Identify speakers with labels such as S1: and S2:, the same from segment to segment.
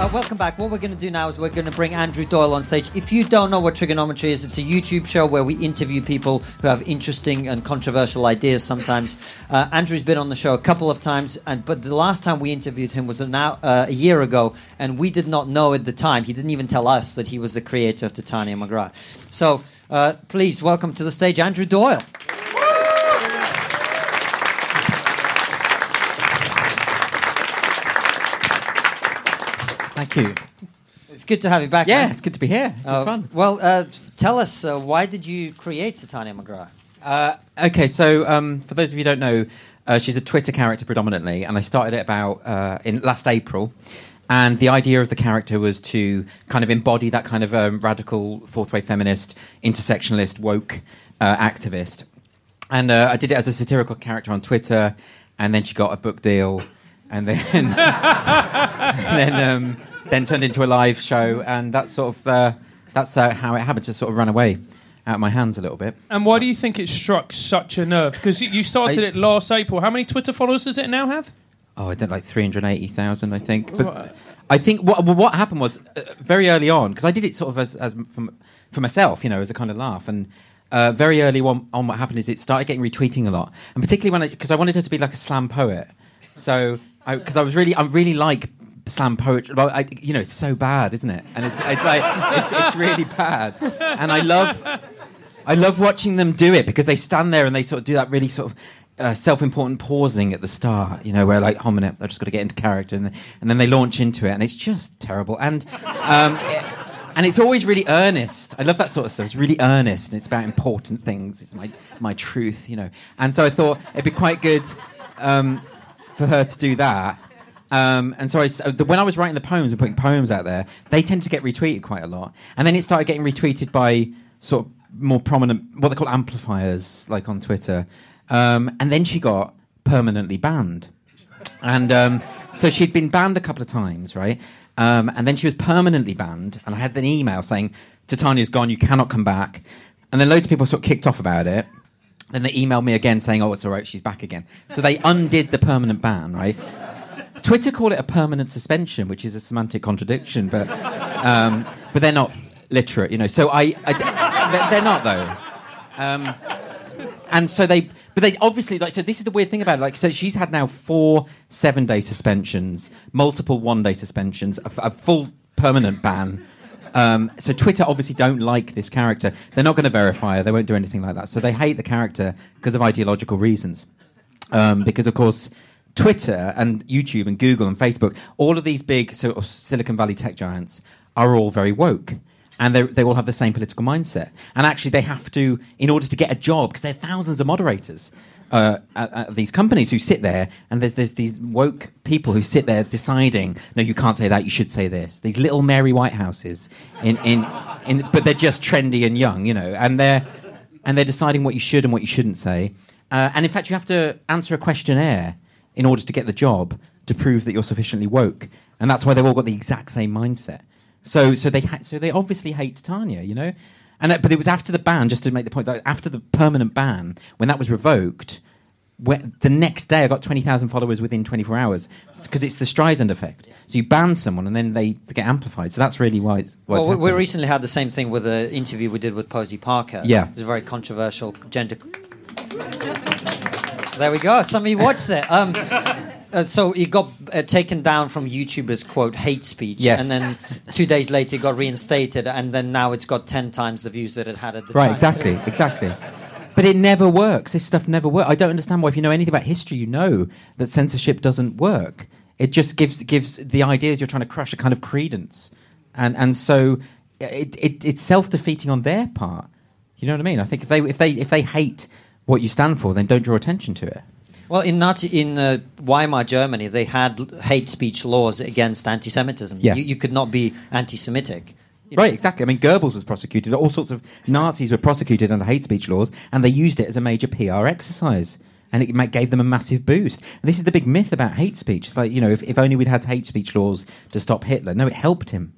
S1: uh, welcome back. What we're going to do now is we're going to bring Andrew Doyle on stage. If you don't know what TRIGGERnometry is, it's a YouTube show where we interview people who have interesting and controversial ideas. Sometimes uh, Andrew's been on the show a couple of times, and but the last time we interviewed him was now uh, a year ago, and we did not know at the time. He didn't even tell us that he was the creator of Titania McGrath. So uh, please welcome to the stage Andrew Doyle.
S2: Thank you.
S1: It's good to have you back.
S2: Yeah,
S1: man.
S2: it's good to be here. This
S1: Uh,
S2: is fun.
S1: Well, uh, tell us uh, why did you create Titania McGrath?
S2: Uh, okay, so um, for those of you who don't know, uh, she's a Twitter character predominantly, and I started it about uh, in last April. And the idea of the character was to kind of embody that kind of um, radical fourth wave feminist, intersectionalist, woke uh, activist. And uh, I did it as a satirical character on Twitter, and then she got a book deal, and then and then um, then turned into a live show, and that's sort of uh, that's uh, how it happened to sort of run away out of my hands a little bit.
S3: And why do you think it struck such a nerve? Because you started
S2: I-
S3: it last April. How many Twitter followers does it now have?
S2: Oh, I don't like three hundred eighty thousand. I think, but I think what what happened was uh, very early on because I did it sort of as as from, for myself, you know, as a kind of laugh. And uh, very early on, on, what happened is it started getting retweeting a lot, and particularly when because I wanted her to be like a slam poet. So because I, was really I really like slam poetry. Well, I, you know, it's so bad, isn't it? And it's it's like it's it's really bad, and I love. I love watching them do it because they stand there and they sort of do that really sort of uh, self-important pausing at the start, you know, where like, oh, minute, I've just got to get into character, and, and then they launch into it, and it's just terrible. And um, and it's always really earnest. I love that sort of stuff. It's really earnest, and it's about important things. It's my my truth, you know. And so I thought it'd be quite good um, for her to do that. Um, and so I, s- the, when I was writing the poems and putting poems out there, they tend to get retweeted quite a lot. And then it started getting retweeted by sort of more prominent, what they call amplifiers, like on Twitter. Um, and then she got permanently banned. And um, so she'd been banned a couple of times, right? Um, and then she was permanently banned. And I had an email saying, Titania's gone, you cannot come back. And then loads of people sort of kicked off about it. Then they emailed me again saying, oh, it's all right, she's back again. So they undid the permanent ban, right? Twitter call it a permanent suspension, which is a semantic contradiction, but um, but they're not literate, you know. So I, I they're, not though. Um, and so they, but they obviously like. So this is the weird thing about it. Like, so she's had now four seven-day suspensions, multiple one-day suspensions, a full permanent ban. Um, so Twitter obviously don't like this character. They're not going to verify her. They won't do anything like that. So they hate the character because of ideological reasons. Um, because of course, Twitter and YouTube and Google and Facebook, all of these big sort of Silicon Valley tech giants are all very woke. And they all have the same political mindset. And actually, they have to, in order to get a job, because there are thousands of moderators uh, at, at these companies who sit there, and there's, there's these woke people who sit there deciding, no, you can't say that, you should say this. These little Mary Whitehouses, in, in, in, but they're just trendy and young, you know, and they're, and they're deciding what you should and what you shouldn't say. Uh, and in fact, you have to answer a questionnaire in order to get the job to prove that you're sufficiently woke. And that's why they've all got the exact same mindset. So, so they, ha- so they obviously hate Titania, you know. And uh, but it was after the ban, just to make the point that after the permanent ban, when that was revoked, the next day I got twenty thousand followers within twenty four hours because it's the Streisand effect. So you ban someone and then they, get amplified. So that's really why it's. Why
S1: Well,
S2: it's
S1: we, we recently had the same thing with the interview we did with Posie Parker.
S2: Yeah.
S1: It was a very controversial gender. There we go. Somebody watched that. Um, uh, so it got uh, taken down from YouTubers quote hate speech,
S2: Yes.
S1: and then two days later it got reinstated, and then now it's got ten times the views that it had at the time.
S2: Right,
S1: time.
S2: exactly, exactly. But it never works. This stuff never works. I don't understand why. If you know anything about history, you know that censorship doesn't work. It just gives gives the ideas you're trying to crush a kind of credence, and and so it, it it's self defeating on their part. You know what I mean? I think if they if they if they hate what you stand for, then don't draw attention to it.
S1: Well, in Nazi, in uh, Weimar Germany, they had hate speech laws against anti-Semitism.
S2: Yeah.
S1: You, you could not be anti-Semitic. You
S2: Right, exactly. I mean, Goebbels was prosecuted. All sorts of Nazis were prosecuted under hate speech laws, and they used it as a major PR exercise. And it gave them a massive boost. And this is the big myth about hate speech. It's like, you know, if, if only we'd had hate speech laws to stop Hitler. No, it helped him.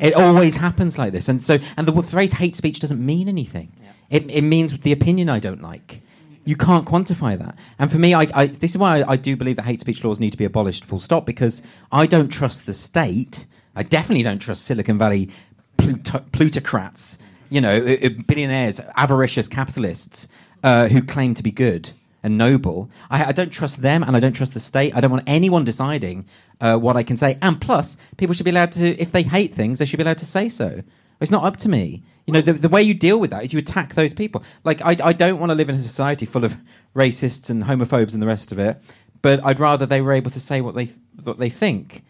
S2: It always happens like this. And so, and the phrase hate speech doesn't mean anything. It, it means the opinion I don't like. You can't quantify that. And for me, I, I, this is why I, I do believe that hate speech laws need to be abolished full stop, because I don't trust the state I definitely don't trust Silicon Valley plut- plutocrats, you know, uh, uh, billionaires, avaricious capitalists uh, who claim to be good and noble. I, I, don't trust them, and I don't trust the state. I don't want anyone deciding uh, what I can say. And plus, people should be allowed to, if they hate things, they should be allowed to say so. It's not up to me. You know, the, the way you deal with that is you attack those people. Like, I, I don't want to live in a society full of racists and homophobes and the rest of it, but I'd rather they were able to say what they, what they think.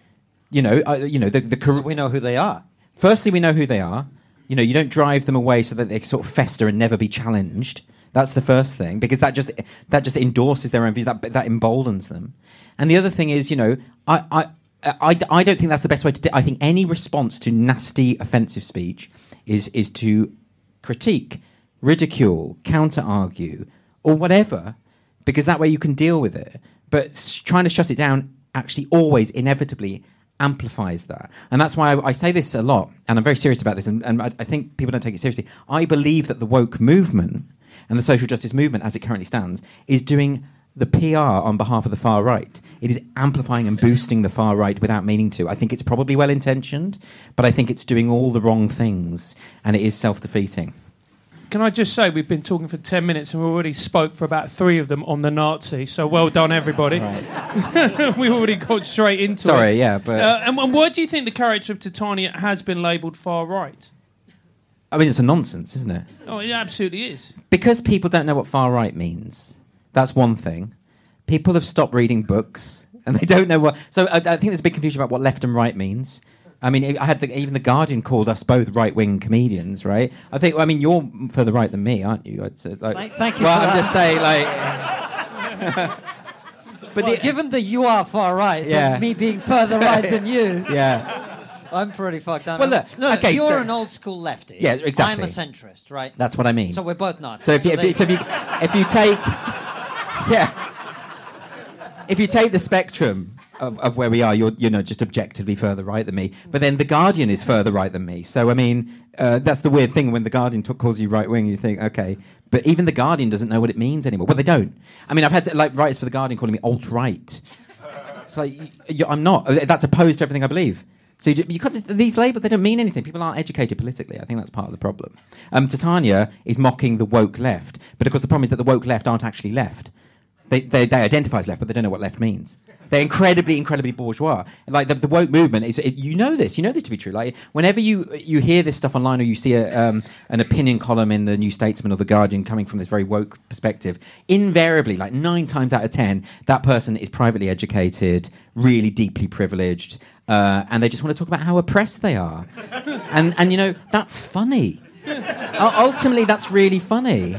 S2: You know, uh, you know the, the
S1: we know who they are.
S2: Firstly, we know who they are. You know, you don't drive them away so that they sort of fester and never be challenged. That's the first thing because that just that just endorses their own views. That that emboldens them. And the other thing is, you know, I I. Uh, I, I don't think that's the best way to do I think any response to nasty, offensive speech is, is to critique, ridicule, counter argue, or whatever, because that way you can deal with it. But trying to shut it down actually always inevitably amplifies that. And that's why I, I, say this a lot, and I'm very serious about this, and, and I, I, think people don't take it seriously. I believe that the woke movement and the social justice movement, as it currently stands, is doing the PR on behalf of the far right. It is amplifying and boosting the far right without meaning to. I think it's probably well intentioned, but I think it's doing all the wrong things, and it is self defeating.
S3: Can I just say we've been talking for ten minutes and we already spoke for about three of them on the Nazi. So well done, everybody. we already got straight into
S2: Sorry,
S3: it.
S2: Sorry, yeah, but
S3: uh, and, and why do you think the character of Titania has been labelled far right?
S2: I mean, it's a nonsense, isn't it?
S3: Oh, it absolutely is.
S2: Because people don't know what far right means. That's one thing. People have stopped reading books and they don't know what. So I, I think there's a big confusion about what left and right means. I mean, I had the, even the Guardian called us both right-wing comedians, right? I think. I mean, you're further right than me, aren't you?
S1: I'd say, like, thank, thank you.
S2: Well, I'm just saying, like.
S1: but well, the, given that you are far right, yeah. me being further right than you,
S2: yeah.
S1: I'm pretty fucked up.
S2: Well, look,
S1: no,
S2: okay,
S1: you're
S2: so,
S1: an old school lefty.
S2: Yeah, exactly.
S1: I'm a centrist, right?
S2: That's what I mean.
S1: So we're both not.
S2: So if you, so if, you, if you if you take yeah if you take the spectrum of, of where we are, you're you know just objectively further right than me. But then the Guardian is further right than me. So I mean, uh, that's the weird thing when the Guardian t- calls you right wing, you think okay. But even the Guardian doesn't know what it means anymore. Well, they don't. I mean, I've had like writers for the Guardian calling me alt right. It's like I'm not. That's opposed to everything I believe. So you, you these labels they don't mean anything. People aren't educated politically. I think that's part of the problem. Um, Titania is mocking the woke left, but of course the problem is that the woke left aren't actually left. They, they, they identify as left, but they don't know what left means. They're incredibly, incredibly bourgeois. Like the, the woke movement is, it, you know this, you know this to be true. Like whenever you you hear this stuff online or you see a, um, an opinion column in the New Statesman or the Guardian coming from this very woke perspective, invariably, like nine times out of ten, that person is privately educated, really deeply privileged, uh, and they just want to talk about how oppressed they are. and and you know that's funny. ultimately, that's really funny.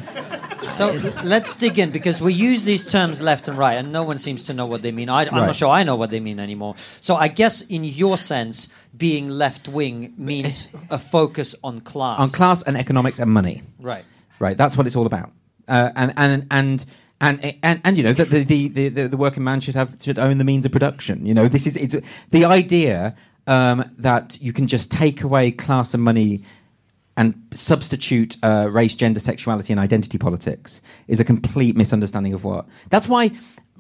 S1: So let's dig in because we use these terms left and right, and no one seems to know what they mean. I, am right. not sure I know what they mean anymore. So I guess, in your sense, being left wing means a focus on class,
S2: on class and economics and money.
S1: Right.
S2: Right. That's what it's all about. Uh, and and and. And, and and you know that the, the, the, the working man should have should own the means of production. You know this is it's the idea um, that you can just take away class and money and substitute uh, race, gender, sexuality, and identity politics is a complete misunderstanding of what. That's why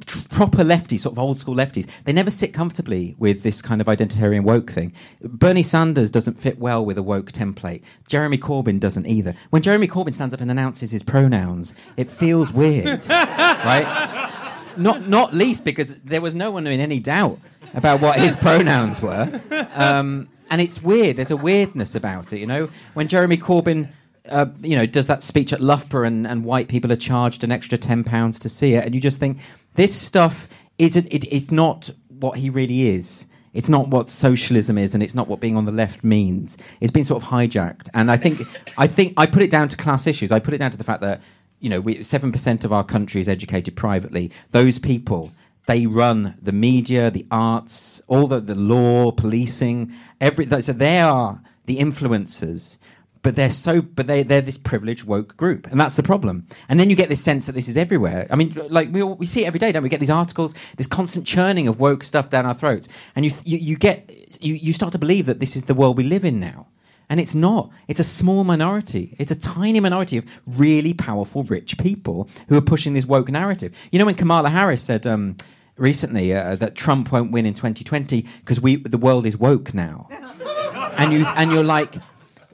S2: tr- proper lefties, sort of old school lefties, they never sit comfortably with this kind of identitarian woke thing. Bernie Sanders doesn't fit well with a woke template. Jeremy Corbyn doesn't either. When Jeremy Corbyn stands up and announces his pronouns, it feels weird, right? Not, not least because there was no one in any doubt about what his pronouns were. Um, and it's weird. There's a weirdness about it, you know. When Jeremy Corbyn, uh, you know, does that speech at Loughborough, and, and white people are charged an extra ten pounds to see it, and you just think this stuff isn't. It, it's not what he really is. It's not what socialism is, and it's not what being on the left means. It's been sort of hijacked, and I think, I think, I put it down to class issues. I put it down to the fact that you know, seven percent of our country is educated privately. Those people they run the media, the arts, all the, the law, policing, every so they are the influencers, but they're so but they they're this privileged woke group, and that's the problem. And then you get this sense that this is everywhere. I mean, like we we see it every day, don't we? Get these articles, this constant churning of woke stuff down our throats, and you you, you get you, you start to believe that this is the world we live in now. And it's not. It's a small minority. It's a tiny minority of really powerful, rich people who are pushing this woke narrative. You know, when Kamala Harris said, um, recently uh, that Trump won't win in 2020 because we the world is woke now, and you and you're like,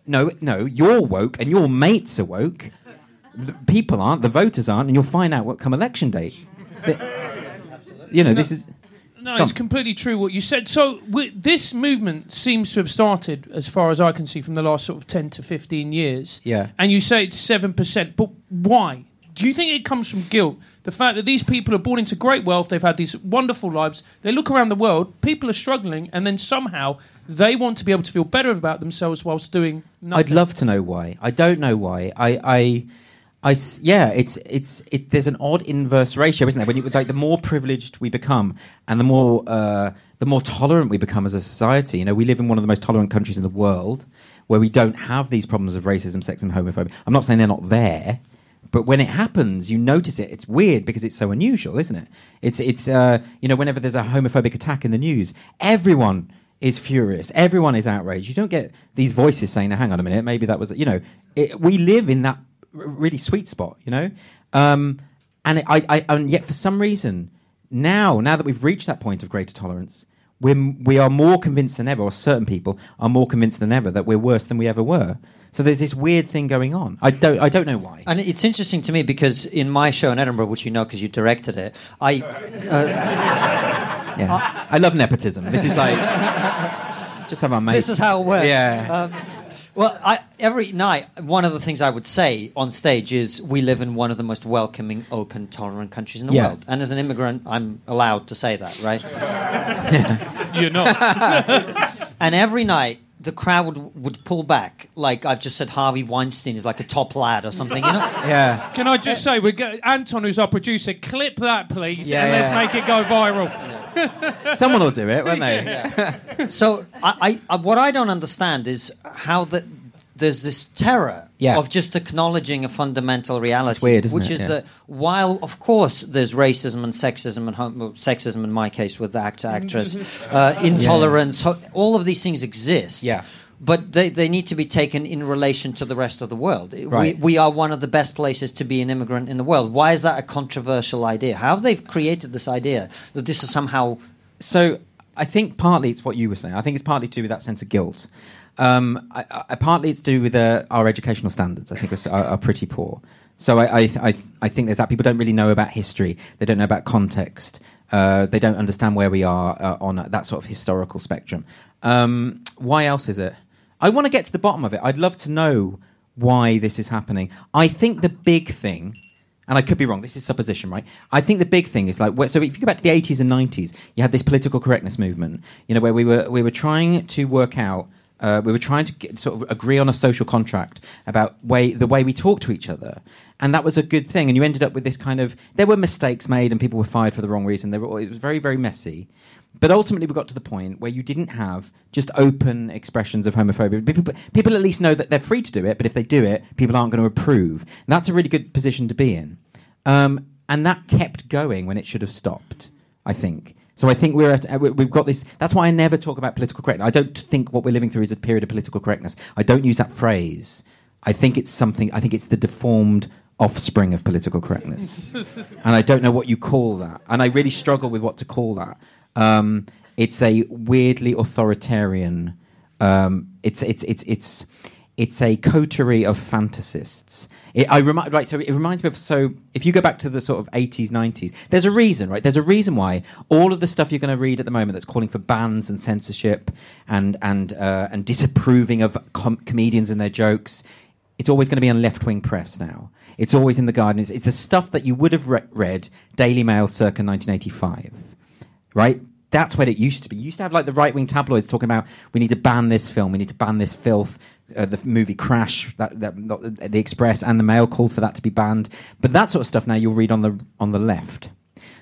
S2: no, no, you're woke and your mates are woke. The people aren't, the voters aren't, and you'll find out what come election day. The- you know, this is.
S3: No,
S2: Come.
S3: it's completely true what you said. So w- this movement seems to have started, as far as I can see, from the last sort of ten to fifteen years.
S2: Yeah.
S3: And you say it's seven percent, but why? Do you think it comes from guilt? The fact that these people are born into great wealth, they've had these wonderful lives. They look around the world, people are struggling, and then somehow they want to be able to feel better about themselves whilst doing nothing.
S2: I'd love to know why. I don't know why. I, I, yeah, it's it's it. There's an odd inverse ratio, isn't there? When you like, the more privileged we become, and the more uh, the more tolerant we become as a society. You know, we live in one of the most tolerant countries in the world, where we don't have these problems of racism, sexism, homophobia. I'm not saying they're not there. But when it happens, you notice it. It's weird because it's so unusual, isn't it? It's it's uh, you know whenever there's a homophobic attack in the news, everyone is furious. Everyone is outraged. You don't get these voices saying, "Now, hang on a minute, maybe that was," you know. It, we live in that r- really sweet spot, you know. Um, and it, I, I, and yet, for some reason, now, now that we've reached that point of greater tolerance, we're, we are more convinced than ever, or certain people are more convinced than ever that we're worse than we ever were. So there's this weird thing going on. I don't, I don't know why.
S1: And it's interesting to me because in my show in Edinburgh, which you know because you directed it, I uh,
S2: Yeah. I love nepotism. This is like just have our mates.
S1: this is how it works.
S2: Yeah.
S1: Um, well, I, every night, one of the things I would say on stage is we live in one of the most welcoming, open, tolerant countries in the
S2: Yeah.
S1: world. And as an immigrant, I'm allowed to say that, right?
S3: You're not.
S1: and every night, the crowd would, would pull back, like I've just said, Harvey Weinstein is like a top lad or something, you know?
S2: yeah.
S3: Can I just say, we get Anton, who's our producer, clip that, please,
S2: Yeah,
S3: and let's make it go viral.
S2: Someone will do it, won't they?
S1: So, I, I, what I don't understand is how that there's this terror
S2: Yeah.
S1: of just acknowledging a fundamental reality,
S2: weird, isn't
S1: which
S2: it?
S1: is
S2: Yeah.
S1: that while, of course, there's racism and sexism and homo- sexism in my case with the actor actress, uh, intolerance, ho- all of these things exist.
S2: Yeah.
S1: But they, they need to be taken in relation to the rest of the world.
S2: Right.
S1: We, we are one of the best places to be an immigrant in the world. Why is that a controversial idea? How have they created this idea that this is somehow
S2: So I think partly it's what you were saying. I think it's partly to do with that sense of guilt. Um, I, I, partly it's to do with uh, our educational standards. I think are, are, pretty poor. So I, I, I, think there's that. People don't really know about history. They don't know about context. Uh, they don't understand where we are uh, on that sort of historical spectrum. Um, why else is it? I want to get to the bottom of it. I'd love to know why this is happening. I think the big thing and I could be wrong. This is supposition, right? I think the big thing is like so. If you go back to the eighties and nineties, you had this political correctness movement. You know, where we were we were trying to work out. Uh, we were trying to get, sort of agree on a social contract about way the way we talk to each other, and that was a good thing. And you ended up with this kind of there were mistakes made and people were fired for the wrong reason. They were, it was very very messy. But ultimately, we got to the point where you didn't have just open expressions of homophobia. People, people at least know that they're free to do it, but if they do it, people aren't going to approve. And that's a really good position to be in. Um, and that kept going when it should have stopped, I think. So I think we're at, uh, we- we've got this. That's why I never talk about political correctness. I don't think what we're living through is a period of political correctness. I don't use that phrase. I think it's something, I think it's the deformed offspring of political correctness. and I don't know what you call that. And I really struggle with what to call that. Um, it's a weirdly authoritarian. Um, it's it's it's it's it's a coterie of fantasists. It, I remi- right, so it reminds me of so if you go back to the sort of eighties, nineties, there's a reason, right? There's a reason why all of the stuff you're going to read at the moment that's calling for bans and censorship and and uh, and disapproving of com- comedians and their jokes. It's always going to be on left wing press now. It's always in the Guardian. It's, it's the stuff that you would have re- read Daily Mail circa 1985 right? That's what it used to be. You used to have like the right wing tabloids talking about we need to ban this film, we need to ban this filth. Uh, the movie Crash, that, that not, the Express and the Mail called for that to be banned. But that sort of stuff now you'll read on the on the left.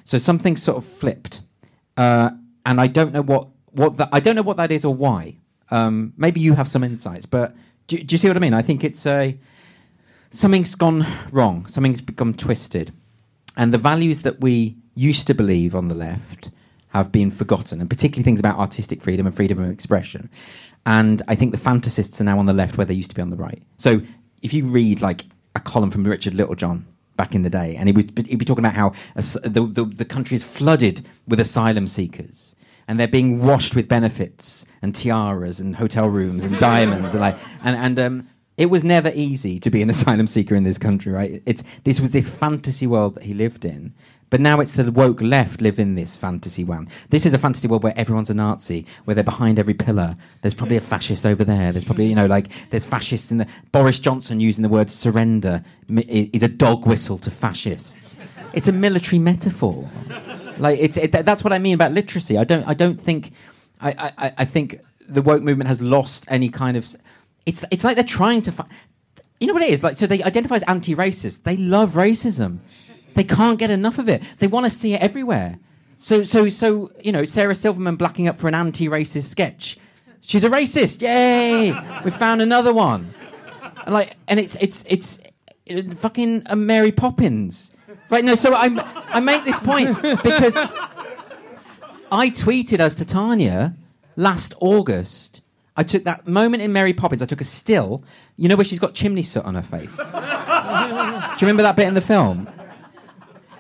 S2: So something sort of flipped, uh, and I don't know what what that, I don't know what that is or why. Um, maybe you have some insights, but do, do you see what I mean? I think it's a something's gone wrong, something's become twisted, and the values that we used to believe on the left have been forgotten, and particularly things about artistic freedom and freedom of expression. And I think the fantasists are now on the left where they used to be on the right. So if you read like a column from Richard Littlejohn back in the day, and he would he'd be talking about how the, the the country is flooded with asylum seekers, and they're being washed with benefits and tiaras and hotel rooms and diamonds, and like and and um. It was never easy to be an asylum seeker in this country, right? It's this was this fantasy world that he lived in, but now it's the woke left live in this fantasy world. This is a fantasy world where everyone's a Nazi, where they're behind every pillar. There's probably a fascist over there. There's probably, you know, like, there's fascists in the. Boris Johnson using the word surrender is a dog whistle to fascists. It's a military metaphor. Like, it's, it, that's what I mean about literacy. I don't, I don't think. I, I, I- think the woke movement has lost any kind of. It's, it's like they're trying to. Fi- you know what it is? Like, so they identify as anti racist. They love racism. They can't get enough of it. They want to see it everywhere. So, so, so, you know, Sarah Silverman blacking up for an anti-racist sketch. She's a racist. Yay! we found another one. Like, and it's it's it's uh, fucking uh, Mary Poppins, right? No, so I I make this point because I tweeted as Titania last August. I took that moment in Mary Poppins. I took a still. You know where she's got chimney soot on her face. Do you remember that bit in the film?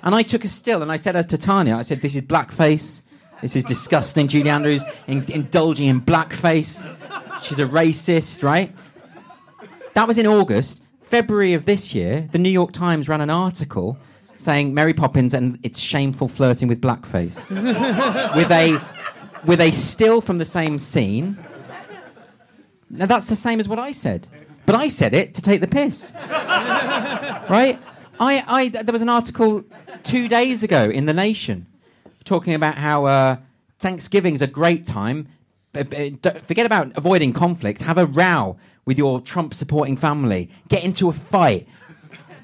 S2: And I took a still and I said as Titania, I said, this is blackface. This is disgusting. Julie Andrews in- indulging in blackface. She's a racist, right? That was in August. February of this year, the New York Times ran an article saying Mary Poppins and it's shameful flirting with blackface. with a with a still from the same scene. Now that's the same as what I said. But I said it to take the piss right? I, I, there was an article two days ago in The Nation talking about how uh, Thanksgiving's a great time. Forget about avoiding conflict. Have a row with your Trump supporting family. Get into a fight.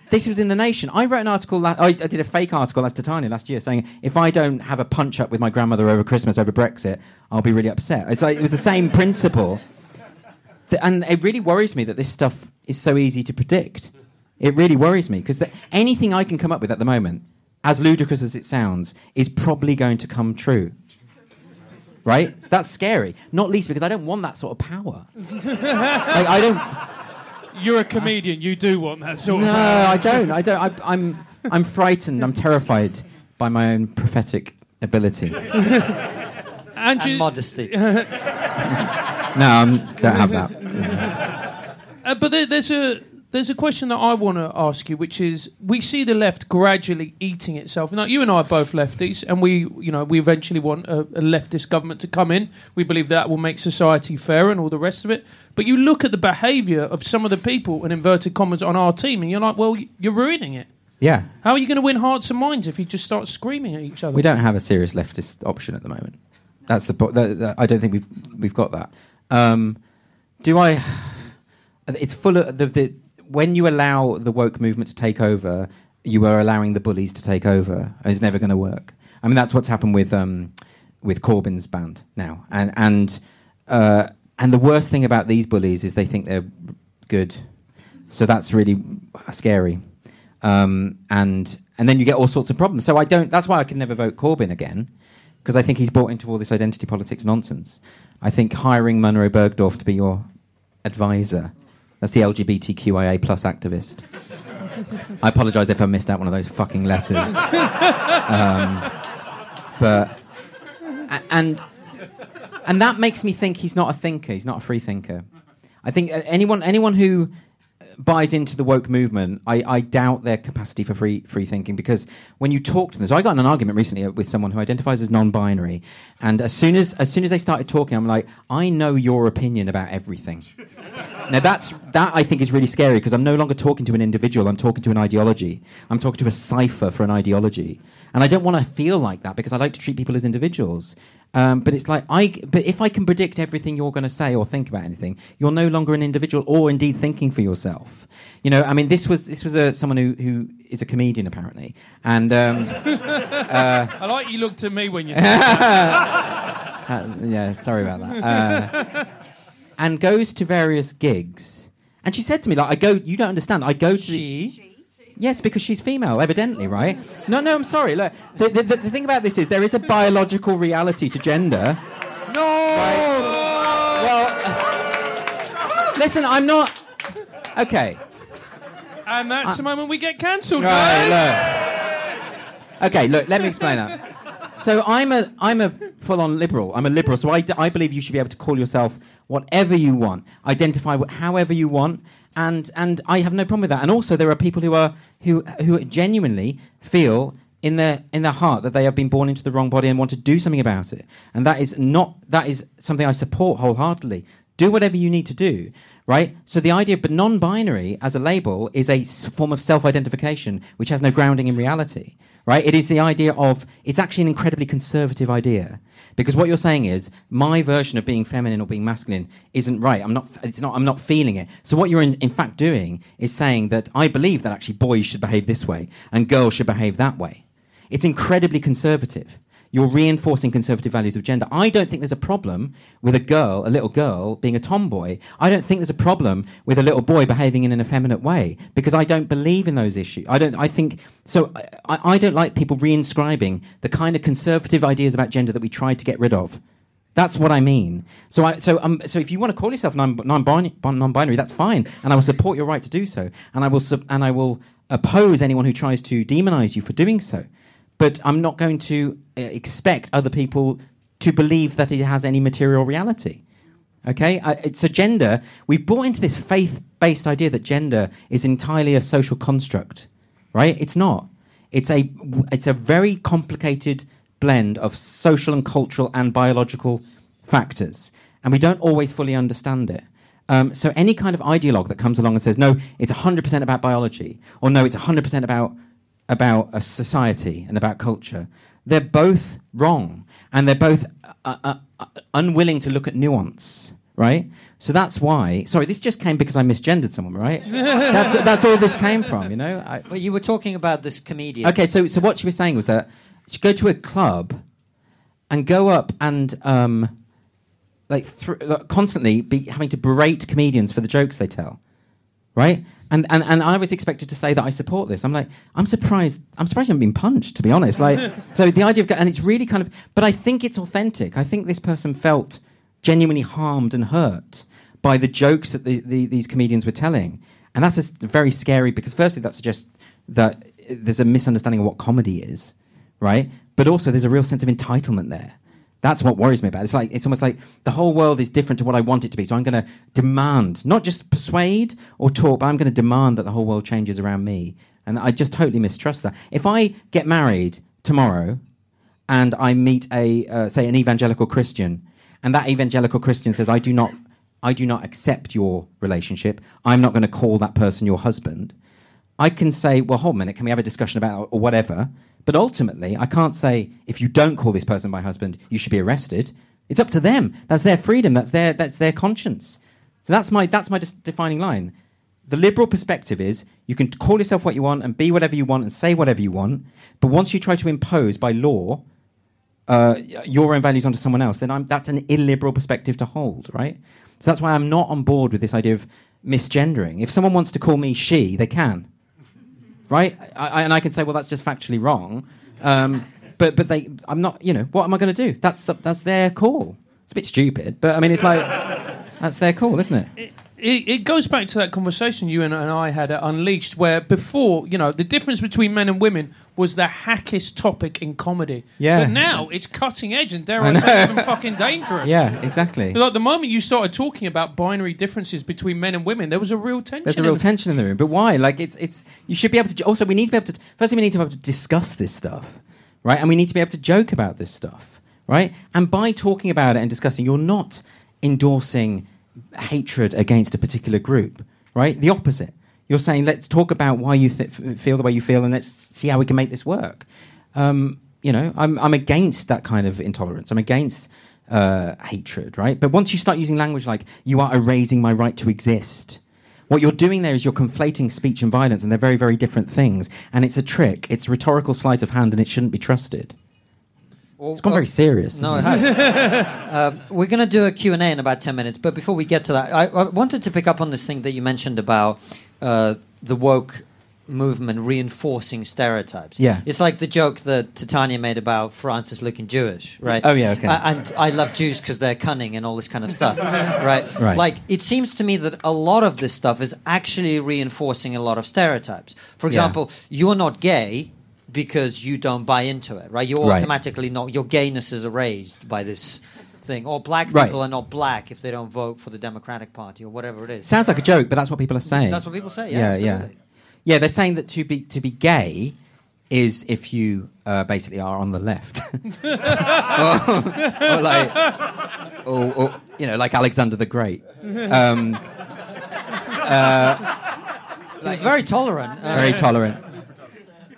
S2: This was in The Nation. I wrote an article, la- I, did a fake article as Titania last year saying if I don't have a punch up with my grandmother over Christmas over Brexit, I'll be really upset. It's like, it was the same principle. And it really worries me that this stuff is so easy to predict. It really worries me because anything I can come up with at the moment, as ludicrous as it sounds, is probably going to come true. Right? That's scary. Not least because I don't want that sort of power. like, I don't.
S3: You're a comedian. You do want that sort
S2: No,
S3: of. Power.
S2: No, I don't. I don't. I, I'm. I'm frightened. I'm terrified by my own prophetic ability. No,
S3: Andrew,
S1: and modesty.
S2: No, I don't have that.
S3: Uh, but there, there's a there's a question that I want to ask you, which is we see the left gradually eating itself. Now, you and I are both lefties, and we, you know, we eventually want a, a leftist government to come in. We believe that will make society fairer and all the rest of it. But you look at the behaviour of some of the people, in inverted commas, on our team, and you're like, well, you're ruining it.
S2: Yeah.
S3: How are you going to win hearts and minds if you just start screaming at each other?
S2: We don't have a serious leftist option at the moment. That's the. po- the, the I don't think we've we've got that. Um, do I? It's full of the, the. When you allow the woke movement to take over, you are allowing the bullies to take over. It's never going to work. I mean, that's what's happened with um, with Corbyn's band now, and and uh, and the worst thing about these bullies is they think they're good, so that's really scary. Um, and and then you get all sorts of problems. So I don't. That's why I can never vote Corbyn again, because I think he's bought into all this identity politics nonsense. I think hiring Munroe Bergdorf to be your advisor, that's the LGBTQIA plus activist. I apologise if I missed out one of those fucking letters. um, but and and that makes me think he's not a thinker. He's not a free thinker. I think uh, anyone anyone who buys into the woke movement, I, I doubt their capacity for free free thinking because when you talk to them, so I got in an argument recently uh, with someone who identifies as non-binary, and as soon as as soon as they started talking, I'm like, I know your opinion about everything. now that's that I think is really scary because I'm no longer talking to an individual. I'm talking to an ideology. I'm talking to a cipher for an ideology, and I don't want to feel like that because I like to treat people as individuals. Um, but it's like I. But if I can predict everything you're going to say or think about anything, you're no longer an individual, or indeed thinking for yourself. You know, I mean, this was this was a, someone who who is a comedian apparently, and um,
S3: I like you looked at me when you.
S2: uh, yeah, sorry about that. Uh, and goes to various gigs, and she said to me like, "I go. You don't understand. I go to the." Yes, because she's female, evidently, right? No, no, I'm sorry. Look, the, the, the, the thing about this is there is a biological reality to gender.
S1: No.
S2: Well, listen, I'm not. Okay.
S3: And that's the moment we get cancelled.
S2: Right, look. Okay, look, let me explain that. So I'm a I'm a full-on liberal. I'm a liberal, so I, I believe you should be able to call yourself whatever you want, identify however you want, and and I have no problem with that. And also, there are people who are who who genuinely feel in their in their heart that they have been born into the wrong body and want to do something about it. And that is not that is something I support wholeheartedly. Do whatever you need to do, right? So the idea, but non-binary as a label is a form of self-identification which has no grounding in reality, right? It is the idea of it's actually an incredibly conservative idea because what you're saying is my version of being feminine or being masculine isn't right. I'm not. It's not. I'm not feeling it. So what you're in, in fact doing is saying that I believe that actually boys should behave this way and girls should behave that way. It's incredibly conservative. You're reinforcing conservative values of gender. I don't think there's a problem with a girl, a little girl, being a tomboy. I don't think there's a problem with a little boy behaving in an effeminate way because I don't believe in those issues. I don't. I think so. I, I don't like people reinscribing the kind of conservative ideas about gender that we tried to get rid of. That's what I mean. So, I, so, um, so if you want to call yourself non, non-binary, non-binary, that's fine, and I will support your right to do so, and I will, and I will oppose anyone who tries to demonize you for doing so. But I'm not going to uh, expect other people to believe that it has any material reality. Okay, it's a gender. We've bought into this faith-based idea that gender is entirely a social construct, right? It's not. It's a it's a very complicated blend of social and cultural and biological factors, and we don't always fully understand it. Um, so any kind of ideologue that comes along and says no, it's 100% about biology, or no, it's 100% about about a society and about culture, they're both wrong, and they're both uh, uh, uh, unwilling to look at nuance. Right. So that's why. Sorry, this just came because I misgendered someone. Right. that's that's all this came from. You know. I,
S1: Well, you were talking about this comedian.
S2: Okay, so so what she was saying was that she go to a club and go up and um, like, thr like constantly be having to berate comedians for the jokes they tell, right? And, and and I was expected to say that I support this. I'm like, I'm surprised. I'm surprised you haven't been punched, to be honest. Like, so the idea of and it's really kind of, but I think it's authentic. I think this person felt genuinely harmed and hurt by the jokes that the, the, these comedians were telling, and that's just very scary because firstly that suggests that there's a misunderstanding of what comedy is, right? But also there's a real sense of entitlement there. That's what worries me about it. It's like it's almost like the whole world is different to what I want it to be. So I'm going to demand, not just persuade or talk, but I'm going to demand that the whole world changes around me. And I just totally mistrust that. If I get married tomorrow and I meet a uh, say an evangelical Christian, and that evangelical Christian says, "I do not, I do not accept your relationship. I'm not going to call that person your husband." I can say, "Well, hold a minute. Can we have a discussion about or whatever?" But ultimately, I can't say, "If you don't call this person my husband, you should be arrested." It's up to them. That's their freedom. That's their that's their conscience. So that's my that's my defining line. The liberal perspective is you can call yourself what you want and be whatever you want and say whatever you want, but once you try to impose by law uh, your own values onto someone else, then I'm, that's an illiberal perspective to hold, right? So that's why I'm not on board with this idea of misgendering. If someone wants to call me she, they can, right? I, I, and I can say, well, that's just factually wrong. Um, but but they, I'm not. You know, what am I going to do? That's that's their call. It's a bit stupid, but I mean, it's like that's their call, isn't it?
S3: It, it, goes back to that conversation you and, and I had at Unleashed, where before, you know, the difference between men and women was the hackiest topic in comedy.
S2: Yeah.
S3: But now it's cutting edge and dare
S2: I
S3: I, say even fucking dangerous.
S2: Yeah, exactly.
S3: Like the moment you started talking about binary differences between men and women, there was a real tension.
S2: There's a real
S3: in-
S2: tension in the room, but why? Like it's it's you should be able to. Also, we need to be able to. Firstly, we need to be able to discuss this stuff, right? And we need to be able to joke about this stuff, right? And by talking about it and discussing, you're not endorsing hatred against a particular group, right? The opposite. You're saying let's talk about why you th- feel the way you feel, and let's see how we can make this work. Um, you know, I'm I'm against that kind of intolerance. I'm against uh, hatred, right? But once you start using language like "you are erasing my right to exist," what you're doing there is you're conflating speech and violence, and they're very, very different things. And it's a trick. It's rhetorical sleight of hand, and it shouldn't be trusted. It's gone very serious.
S1: No, it
S2: hasn't
S1: has. um, we're going to do a Q&A in about 10 minutes, but before we get to that, I, I wanted to pick up on this thing that you mentioned about uh, the woke movement reinforcing stereotypes.
S2: Yeah.
S1: It's like the joke that Titania made about Francis looking Jewish, right?
S2: Oh, yeah, okay.
S1: Uh, and I love Jews because they're cunning and all this kind of stuff, right?
S2: Right.
S1: Like, it seems to me that a lot of this stuff is actually reinforcing a lot of stereotypes. For
S2: Yeah.
S1: example, you're not gay because you don't buy into it, right? You're
S2: Right.
S1: automatically not, your gayness is erased by this thing. Or black
S2: Right.
S1: people are not black if they don't vote for the Democratic Party or whatever it is.
S2: Sounds like a joke, but that's what people are saying.
S1: That's what people say, yeah,
S2: yeah,
S1: absolutely.
S2: yeah. They're saying that to be to be gay is if you uh, basically are on the left, or, or like, or, or you know, like Alexander the Great. Um,
S1: He was very tolerant. Uh,
S2: very tolerant.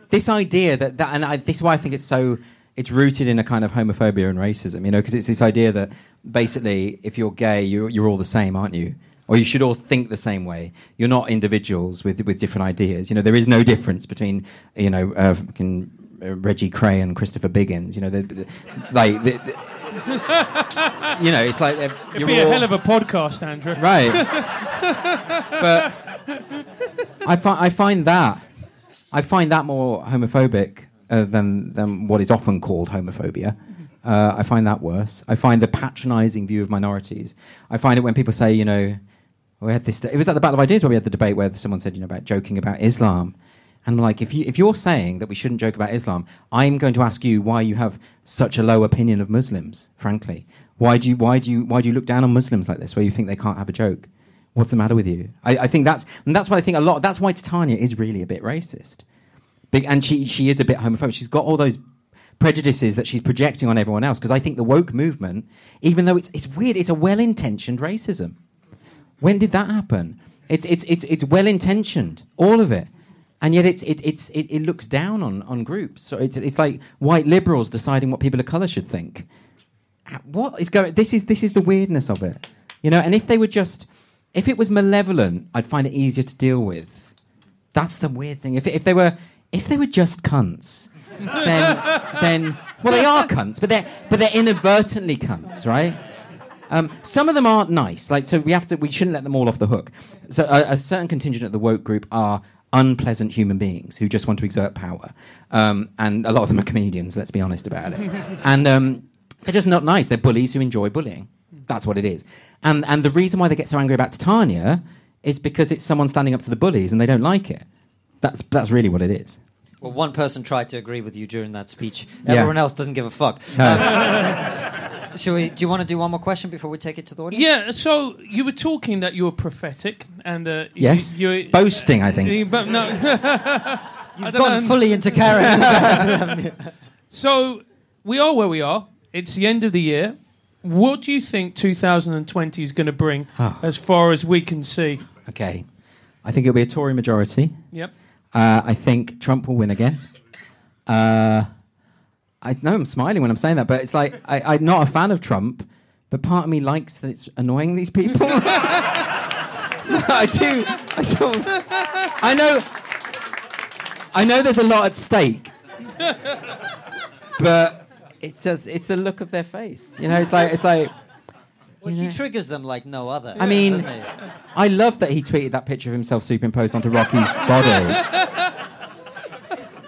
S2: This idea that, that and I, this is why I think it's so it's rooted in a kind of homophobia and racism, you know, because it's this idea that basically if you're gay, you're, you're all the same, aren't you? Or you should all think the same way. You're not individuals with with different ideas. You know, there is no difference between you know uh, fucking, uh, Reggie Kray and Christopher Biggins. You know, the, the, like the, you know, it's like
S3: It'd
S2: you're
S3: be a hell of a podcast, Andrew.
S2: Right. but I find I find that I find that more homophobic uh, than than what is often called homophobia. Uh, I find that worse. I find the patronising view of minorities. I find it when people say, you know, we had this. It was at the Battle of Ideas where we had the debate where someone said, you know, about joking about Islam. And I'm like, if you if you're saying that we shouldn't joke about Islam, I'm going to ask you why you have such a low opinion of Muslims. Frankly, why do you why do you why do you look down on Muslims like this, where you think they can't have a joke? What's the matter with you? I, I think that's and that's what I think a lot. That's why Titania is really a bit racist, and she she is a bit homophobic. She's got all those prejudices that she's projecting on everyone else. Because I think the woke movement, even though it's it's weird, it's a well-intentioned racism. When did that happen? It's it's it's it's well intentioned, all of it, and yet it's it it's it, it looks down on on groups. So it's it's like white liberals deciding what people of color should think. What is going? This is this is the weirdness of it, you know. And if they were just, if it was malevolent, I'd find it easier to deal with. That's the weird thing. If if they were if they were just cunts, then then well they are cunts, but they're but they're inadvertently cunts, right? Um, some of them aren't nice. Like, so we have to. We shouldn't let them all off the hook. So a, a certain contingent of the woke group are unpleasant human beings who just want to exert power, um, and a lot of them are comedians. Let's be honest about it. and um, they're just not nice. They're bullies who enjoy bullying. That's what it is. And and the reason why they get so angry about Titania is because it's someone standing up to the bullies and they don't like it. That's that's really what it is.
S1: Well, one person tried to agree with you during that speech.
S2: Yeah.
S1: Everyone else doesn't give a fuck. Um, shall we? Do you want to do one more question before we take it to the audience?
S3: Yeah, so you were talking that you were prophetic, and uh, you-
S2: Yes,
S3: you,
S2: boasting. I think.
S3: you- but no.
S1: You've gone
S3: know.
S1: fully into character.
S3: so we are where we are. It's the end of the year. What do you think 2020 is going to bring,
S2: Ah.
S3: as far as we can see?
S2: Okay, I think it'll be a Tory majority.
S3: Yep.
S2: Uh, I think Trump will win again. Uh, I know I'm smiling when I'm saying that, but it's like I, I'm not a fan of Trump, but part of me likes that it's annoying these people. I do. I sort of, I know. I know there's a lot at stake, but it's just it's the look of their face. You know, it's like it's like.
S1: well, he
S2: know.
S1: triggers them like no other.
S2: I mean? I love that he tweeted that picture of himself superimposed onto Rocky's body.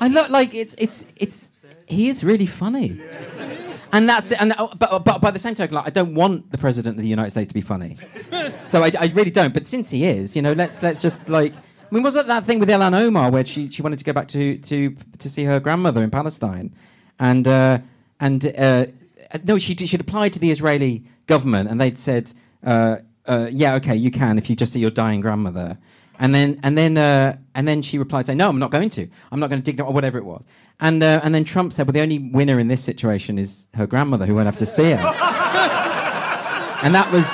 S2: I love like it's it's it's he is really funny, and that's it. and uh, but but by the same token, like, I don't want the president of the United States to be funny, so I, I really don't. But since he is, you know, let's let's just like. I mean, wasn't that thing with Ilhan Omar where she, she wanted to go back to, to to see her grandmother in Palestine, and uh, and uh, no, she she'd applied to the Israeli government, and they'd said, uh, uh, yeah, okay, you can if you just see your dying grandmother. And then, and then, uh, and then she replied saying, "No, I'm not going to. I'm not going to dig or whatever it was." And uh, and then Trump said, "Well, the only winner in this situation is her grandmother, who won't have to see her." and that was,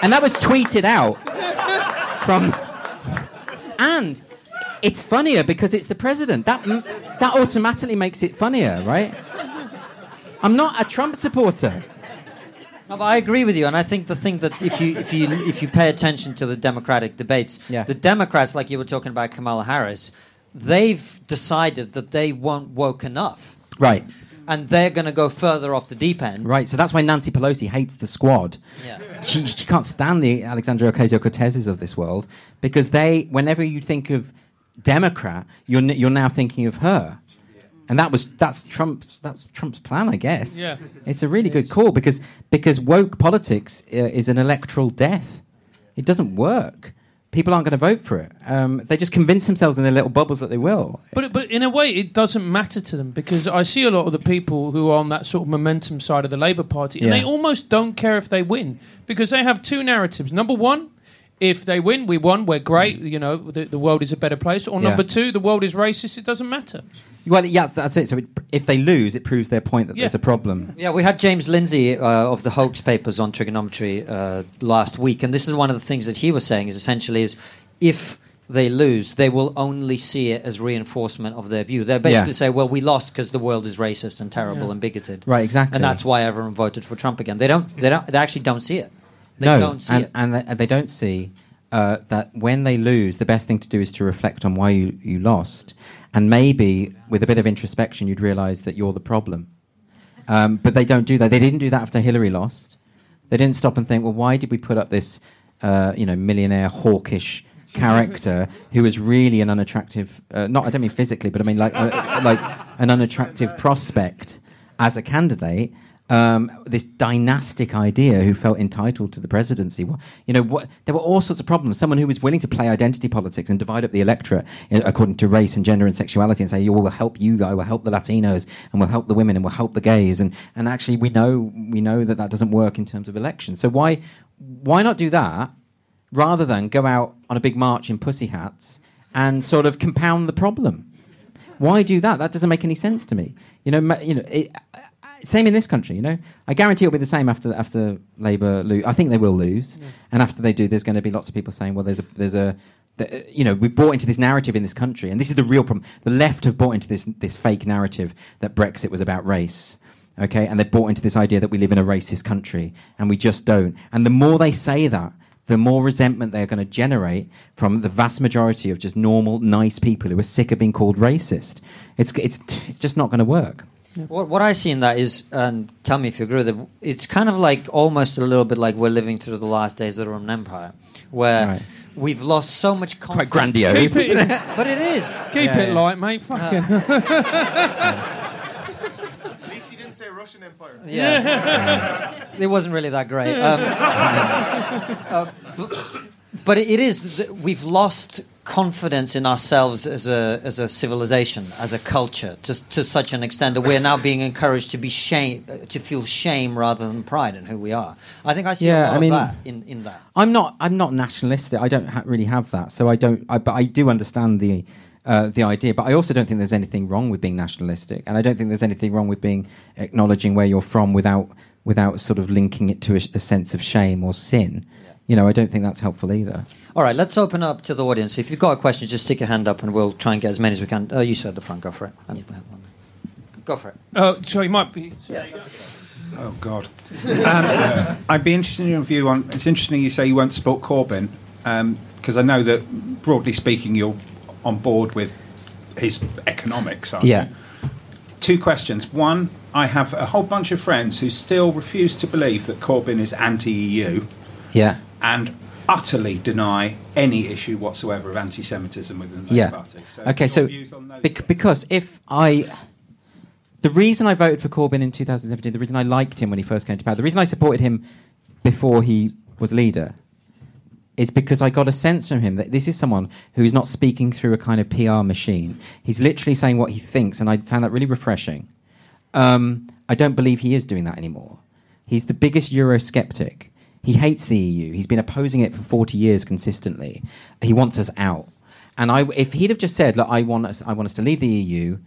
S2: and that was tweeted out from. And it's funnier because it's the president. That that automatically makes it funnier, right? I'm not a Trump supporter.
S1: No, but I agree with you, and I think the thing that if you if you if you pay attention to the Democratic debates,
S2: Yeah.
S1: the Democrats, like you were talking about Kamala Harris, they've decided that they weren't woke enough.
S2: Right.
S1: and they're going to go further off the deep end.
S2: Right, so that's why Nancy Pelosi hates the squad.
S1: Yeah.
S2: She, she can't stand the Alexandria Ocasio Cortezes of this world because they, whenever you think of Democrat, you're, you're now thinking of her. And that was that's Trump's that's Trump's plan, I guess.
S3: Yeah.
S2: it's a really good call because because woke politics uh, is an electoral death. It doesn't work. People aren't going to vote for it. Um, they just convince themselves in their little bubbles that they will.
S3: But but in a way, it doesn't matter to them because I see a lot of the people who are on that sort of momentum side of the Labour Party, and
S2: Yeah.
S3: they almost don't care if they win because they have two narratives. Number one. If they win, we won. We're great. You know, the, the world is a better place. Or
S2: Yeah.
S3: number two, the world is racist. It doesn't matter.
S2: Well, yes, that's it. So it, if they lose, it proves their point that
S3: Yeah.
S2: there's a problem.
S1: Yeah, we had James Lindsay uh, of the hoax papers on TRIGGERnometry uh, last week, and this is one of the things that he was saying is essentially is if they lose, they will only see it as reinforcement of their view. They basically
S2: Yeah.
S1: say, "Well, we lost because the world is racist and terrible
S3: Yeah.
S1: and bigoted."
S2: Right, exactly.
S1: and that's why everyone voted for Trump again. They don't. They don't. They actually don't see it. They
S2: no,
S1: don't see
S2: and,
S1: it.
S2: and they, they don't see uh, that when they lose, the best thing to do is to reflect on why you, you lost, and maybe with a bit of introspection, you'd realise that you're the problem. Um, but they don't do that. They didn't do that after Hillary lost. They didn't stop and think, well, why did we put up this, uh, you know, millionaire hawkish character who is really an unattractive, uh, not I don't mean physically, but I mean like uh, like an unattractive prospect as a candidate. Um, this dynastic idea who felt entitled to the presidency. Well, you know, what, there were all sorts of problems. Someone who was willing to play identity politics and divide up the electorate according to race and gender and sexuality and say, "You will help you guy, we'll help the Latinos, and we'll help the women, and we'll help the gays." And and actually, we know we know that that doesn't work in terms of elections. So why why not do that rather than go out on a big march in pussy hats and sort of compound the problem? Why do that? That doesn't make any sense to me. You know, you know. It, same in this country, you know. I guarantee it'll be the same after after Labour lose. I think they will lose, and after they do, there's going to be lots of people saying, "Well, there's a there's a." The, you know, we've bought into this narrative in this country, and this is the real problem. The left have bought into this this fake narrative that Brexit was about race, okay, and they've bought into this idea that we live in a racist country, and we just don't. And the more they say that, the more resentment they're going to generate from the vast majority of just normal, nice people who are sick of being called racist. It's it's it's just not going to work.
S1: What, what I see in that is, and tell me if you agree with it, it's kind of like almost a little bit like we're living through the last days of the Roman Empire, where
S2: Right.
S1: we've lost so much confidence.
S2: Quite grandiose.
S3: Keep
S2: isn't
S3: it,
S2: it?
S1: But it is.
S3: keep
S2: Yeah,
S3: it
S2: yeah.
S3: light, mate. Fucking.
S4: At least he didn't say Russian Empire.
S1: Yeah. it wasn't really that great. Um, uh, but, but it is, th- we've lost confidence in ourselves as a, as a civilization, as a culture, just to such an extent that we're now being encouraged to be shame, to feel shame rather than pride in who we are. I think I see
S2: Yeah,
S1: a lot
S2: I mean-
S1: of that in, in that.
S2: I'm not. I'm not nationalistic. I don't ha- really have that. So I don't. I, but I do understand the uh, the idea. But I also don't think there's anything wrong with being nationalistic, and I don't think there's anything wrong with being acknowledging where you're from without without sort of linking it to a, a sense of shame or sin. You know, I don't think that's helpful either.
S1: All right, let's open up to the audience. If you've got a question, just stick your hand up and we'll try and get as many as we can. Oh, you said the front. Go for it. Go for it.
S3: Oh, so you might be. Yeah.
S5: Oh God. Um, I'd be interested in your view on. It's interesting you say you won't support Corbyn because I know that broadly speaking you're on board with his economics. Aren't
S2: Yeah.
S5: You? Two questions. One, I have a whole bunch of friends who still refuse to believe that Corbyn is anti-EU
S2: Yeah.
S5: And utterly deny any issue whatsoever of anti-Semitism within the
S2: Yeah.
S5: party. So
S2: Okay. So
S5: views on those
S2: bec- because if I. The reason I voted for Corbyn in 2017, the reason I liked him when he first came to power, the reason I supported him before he was leader, is because I got a sense from him that this is someone who's not speaking through a kind of PR machine. He's literally saying what he thinks, and I found that really refreshing. Um, I don't believe he is doing that anymore. He's the biggest Eurosceptic. He hates the EU. He's been opposing it for 40 years consistently. He wants us out. And I, if he'd have just said, "Look, I want us, I want us to leave the EU,"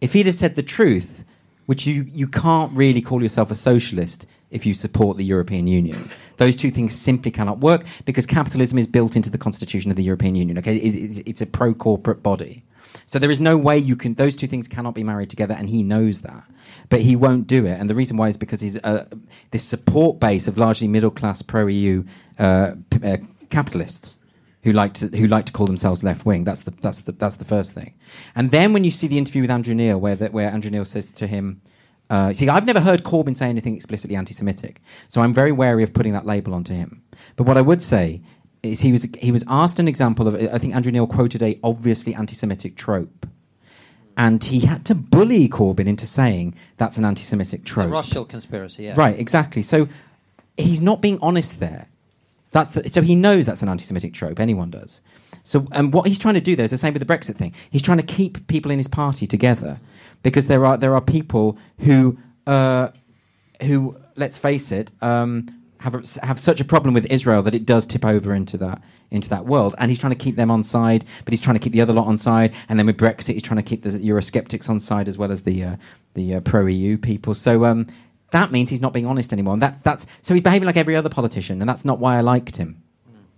S2: if he'd have said the truth, which you, you can't really call yourself a socialist if you support the European Union. Those two things simply cannot work because capitalism is built into the constitution of the European Union. Okay, it, it's, it's a pro-corporate body, so there is no way you can. Those two things cannot be married together, and he knows that. But he won't do it, and the reason why is because he's uh, this support base of largely middle-class pro-EU uh, p- uh, capitalists who like to who like to call themselves left wing. That's the that's the that's the first thing. And then when you see the interview with Andrew Neil, where where Andrew Neil says to him, Uh, see, I've never heard Corbyn say anything explicitly anti-Semitic, so I'm very wary of putting that label onto him. But what I would say is he was he was asked an example of I think Andrew Neil quoted a obviously anti-Semitic trope, and he had to bully Corbyn into saying that's an anti-Semitic
S1: The
S2: trope.
S1: Rothschild conspiracy, yeah.
S2: Right, exactly. So he's not being honest there. That's the, so he knows that's an anti-Semitic trope. Anyone does. So and what he's trying to do there is the same with the Brexit thing. He's trying to keep people in his party together because there are there are people who uh, who let's face it um, have a, have such a problem with Israel that it does tip over into that into that world. And he's trying to keep them on side, but he's trying to keep the other lot on side. And then with Brexit, he's trying to keep the Eurosceptics on side as well as the uh, the uh, pro EU people. So. Um, that means he's not being honest anymore. And that, that's, so he's behaving like every other politician, and that's not why I liked him.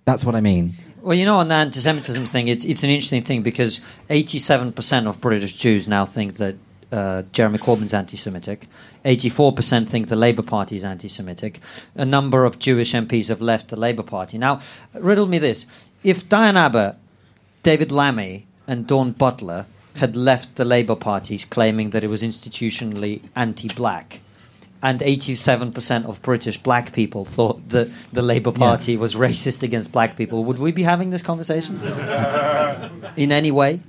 S2: That's what I mean.
S1: Well, you know, on the anti-Semitism thing, it's it's an interesting thing because eighty-seven percent of British Jews now think that uh, Jeremy Corbyn's anti-Semitic. Eighty-four percent think the Labour Party is anti-Semitic. A number of Jewish MPs have left the Labour Party. Now, riddle me this: If Diane Abbott, David Lammy, and Dawn Butler had left the Labour parties claiming that it was institutionally anti-black, and 87% of British black people thought that the Labour Party was racist against black people, would we be having this conversation? In any way?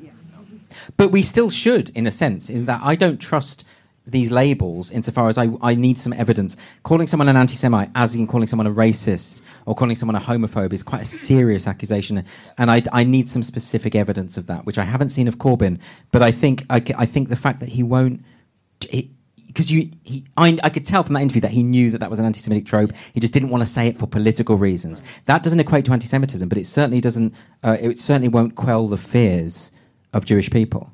S2: But we still should, in a sense, in that I don't trust these labels insofar as I, I need some evidence. Calling someone an anti Semite, as in calling someone a racist or calling someone a homophobe, is quite a serious accusation. And I, I need some specific evidence of that, which I haven't seen of Corbyn. But I think, I, I think the fact that he won't. because you, he, I, I could tell from that interview that he knew that that was an anti-Semitic trope. He just didn't want to say it for political reasons. That doesn't equate to anti-Semitism, but it certainly doesn't. Uh, it certainly won't quell the fears of Jewish people.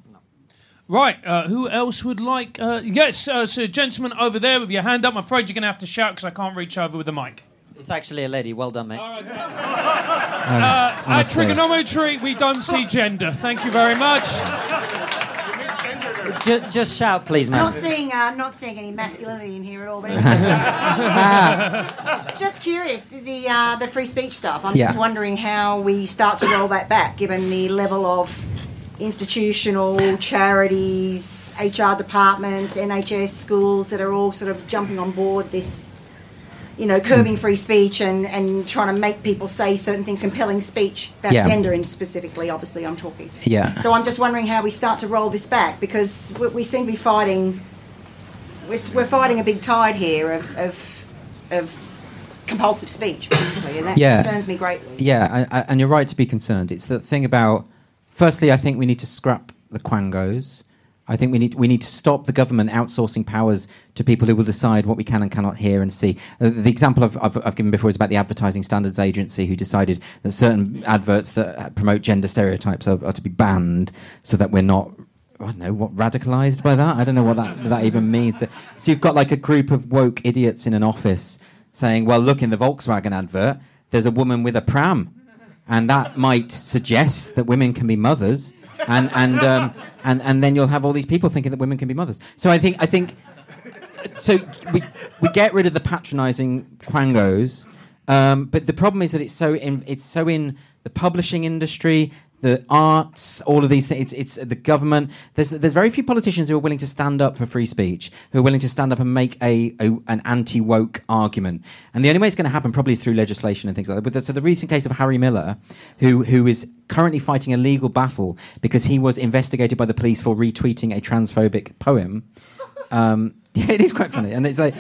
S3: Right, uh, who else would like? Uh, yes, uh, so gentleman over there with your hand up. I'm afraid you're going to have to shout because I can't reach over with the mic.
S1: It's actually a lady. Well done, mate.
S3: Uh, at TRIGGERnometry, we don't see gender. Thank you very much.
S1: Ju- just shout, please, man.
S6: Not seeing, uh, not seeing any masculinity in here at all. But anyway. just curious, the uh, the free speech stuff. I'm
S2: Yeah.
S6: just wondering how we start to roll that back, given the level of institutional charities, HR departments, NHS schools that are all sort of jumping on board this. You know, curbing free speech and, and trying to make people say certain things, compelling speech about
S2: Yeah.
S6: gender, and specifically, obviously, I'm talking.
S2: Yeah.
S6: So I'm just wondering how we start to roll this back because we, we seem to be fighting. We're, we're fighting a big tide here of, of, of compulsive speech, basically, and that
S2: Yeah.
S6: concerns me greatly.
S2: Yeah, I, and you're right to be concerned. It's the thing about. Firstly, I think we need to scrap the quangos. I think we need we need to stop the government outsourcing powers to people who will decide what we can and cannot hear and see. Uh, the example I've, I've, I've given before is about the Advertising Standards Agency, who decided that certain adverts that uh, promote gender stereotypes are, are to be banned, so that we're not. I don't know what radicalized by that. I don't know what that that even means. So, so you've got like a group of woke idiots in an office saying, "Well, look in the Volkswagen advert, there's a woman with a pram." And that might suggest that women can be mothers, and and um, and and then you'll have all these people thinking that women can be mothers. So I think I think so we we get rid of the patronising quangos, um, but the problem is that it's so in it's so in the publishing industry. The arts, all of these things. It's, it's the government. There's there's very few politicians who are willing to stand up for free speech, who are willing to stand up and make a, a an anti woke argument. And the only way it's going to happen probably is through legislation and things like that. But the, so the recent case of Harry Miller, who who is currently fighting a legal battle because he was investigated by the police for retweeting a transphobic poem. Um, yeah, it is quite funny, and it's like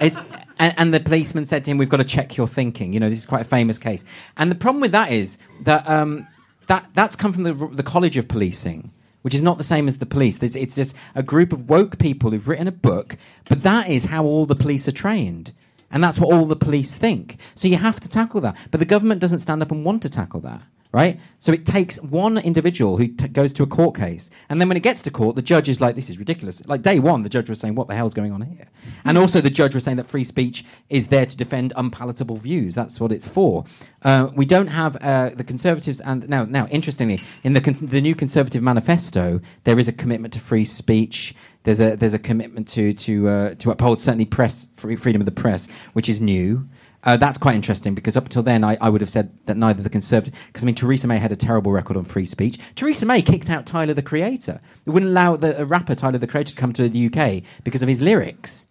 S2: it's. And, and the policeman said to him, "We've got to check your thinking." You know, this is quite a famous case. And the problem with that is that um, that that's come from the the College of Policing, which is not the same as the police. There's, it's just a group of woke people who've written a book, but that is how all the police are trained. And that's what all the police think. So you have to tackle that. But the government doesn't stand up and want to tackle that, right? So it takes one individual who t- goes to a court case. And then when it gets to court, the judge is like, this is ridiculous. Like day one, the judge was saying, what the hell's going on here? And also the judge was saying that free speech is there to defend unpalatable views. That's what it's for. Uh, we don't have uh, the Conservatives, and now, now, interestingly, in the, con- the new Conservative manifesto, there is a commitment to free speech. There's a there's a commitment to to uh, to uphold certainly press free, freedom of the press, which is new. Uh, that's quite interesting because up until then, I, I would have said that neither the Conservative, because I mean, Theresa May had a terrible record on free speech. Theresa May kicked out Tyler the Creator. It wouldn't allow the a rapper Tyler the Creator to come to the UK because of his lyrics.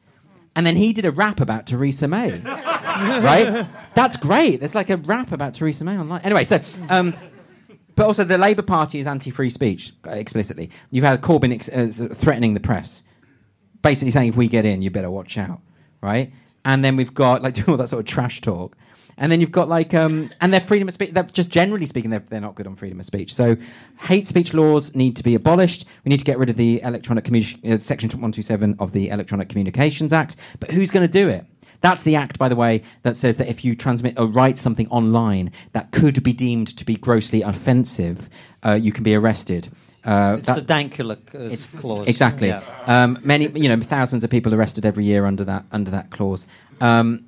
S2: And then he did a rap about Theresa May. right? That's great. There's like a rap about Theresa May online. Anyway, so. Um, but also, the Labour Party is anti free speech uh, explicitly. You've had Corbyn ex- uh, threatening the press, basically saying if we get in, you better watch out, right? And then we've got like doing all that sort of trash talk. And then you've got like, um, and their freedom of speech, just generally speaking, they're, they're not good on freedom of speech. So hate speech laws need to be abolished. We need to get rid of the electronic commu- uh, section 127 of the Electronic Communications Act. But who's going to do it? That's the act, by the way, that says that if you transmit or write something online that could be deemed to be grossly offensive, uh, you can be arrested. Uh,
S1: It's
S2: that-
S1: the Dankula uh, clause.
S2: Exactly.
S1: Yeah.
S2: Um, many, you know, thousands of people arrested every year under that under that clause, um,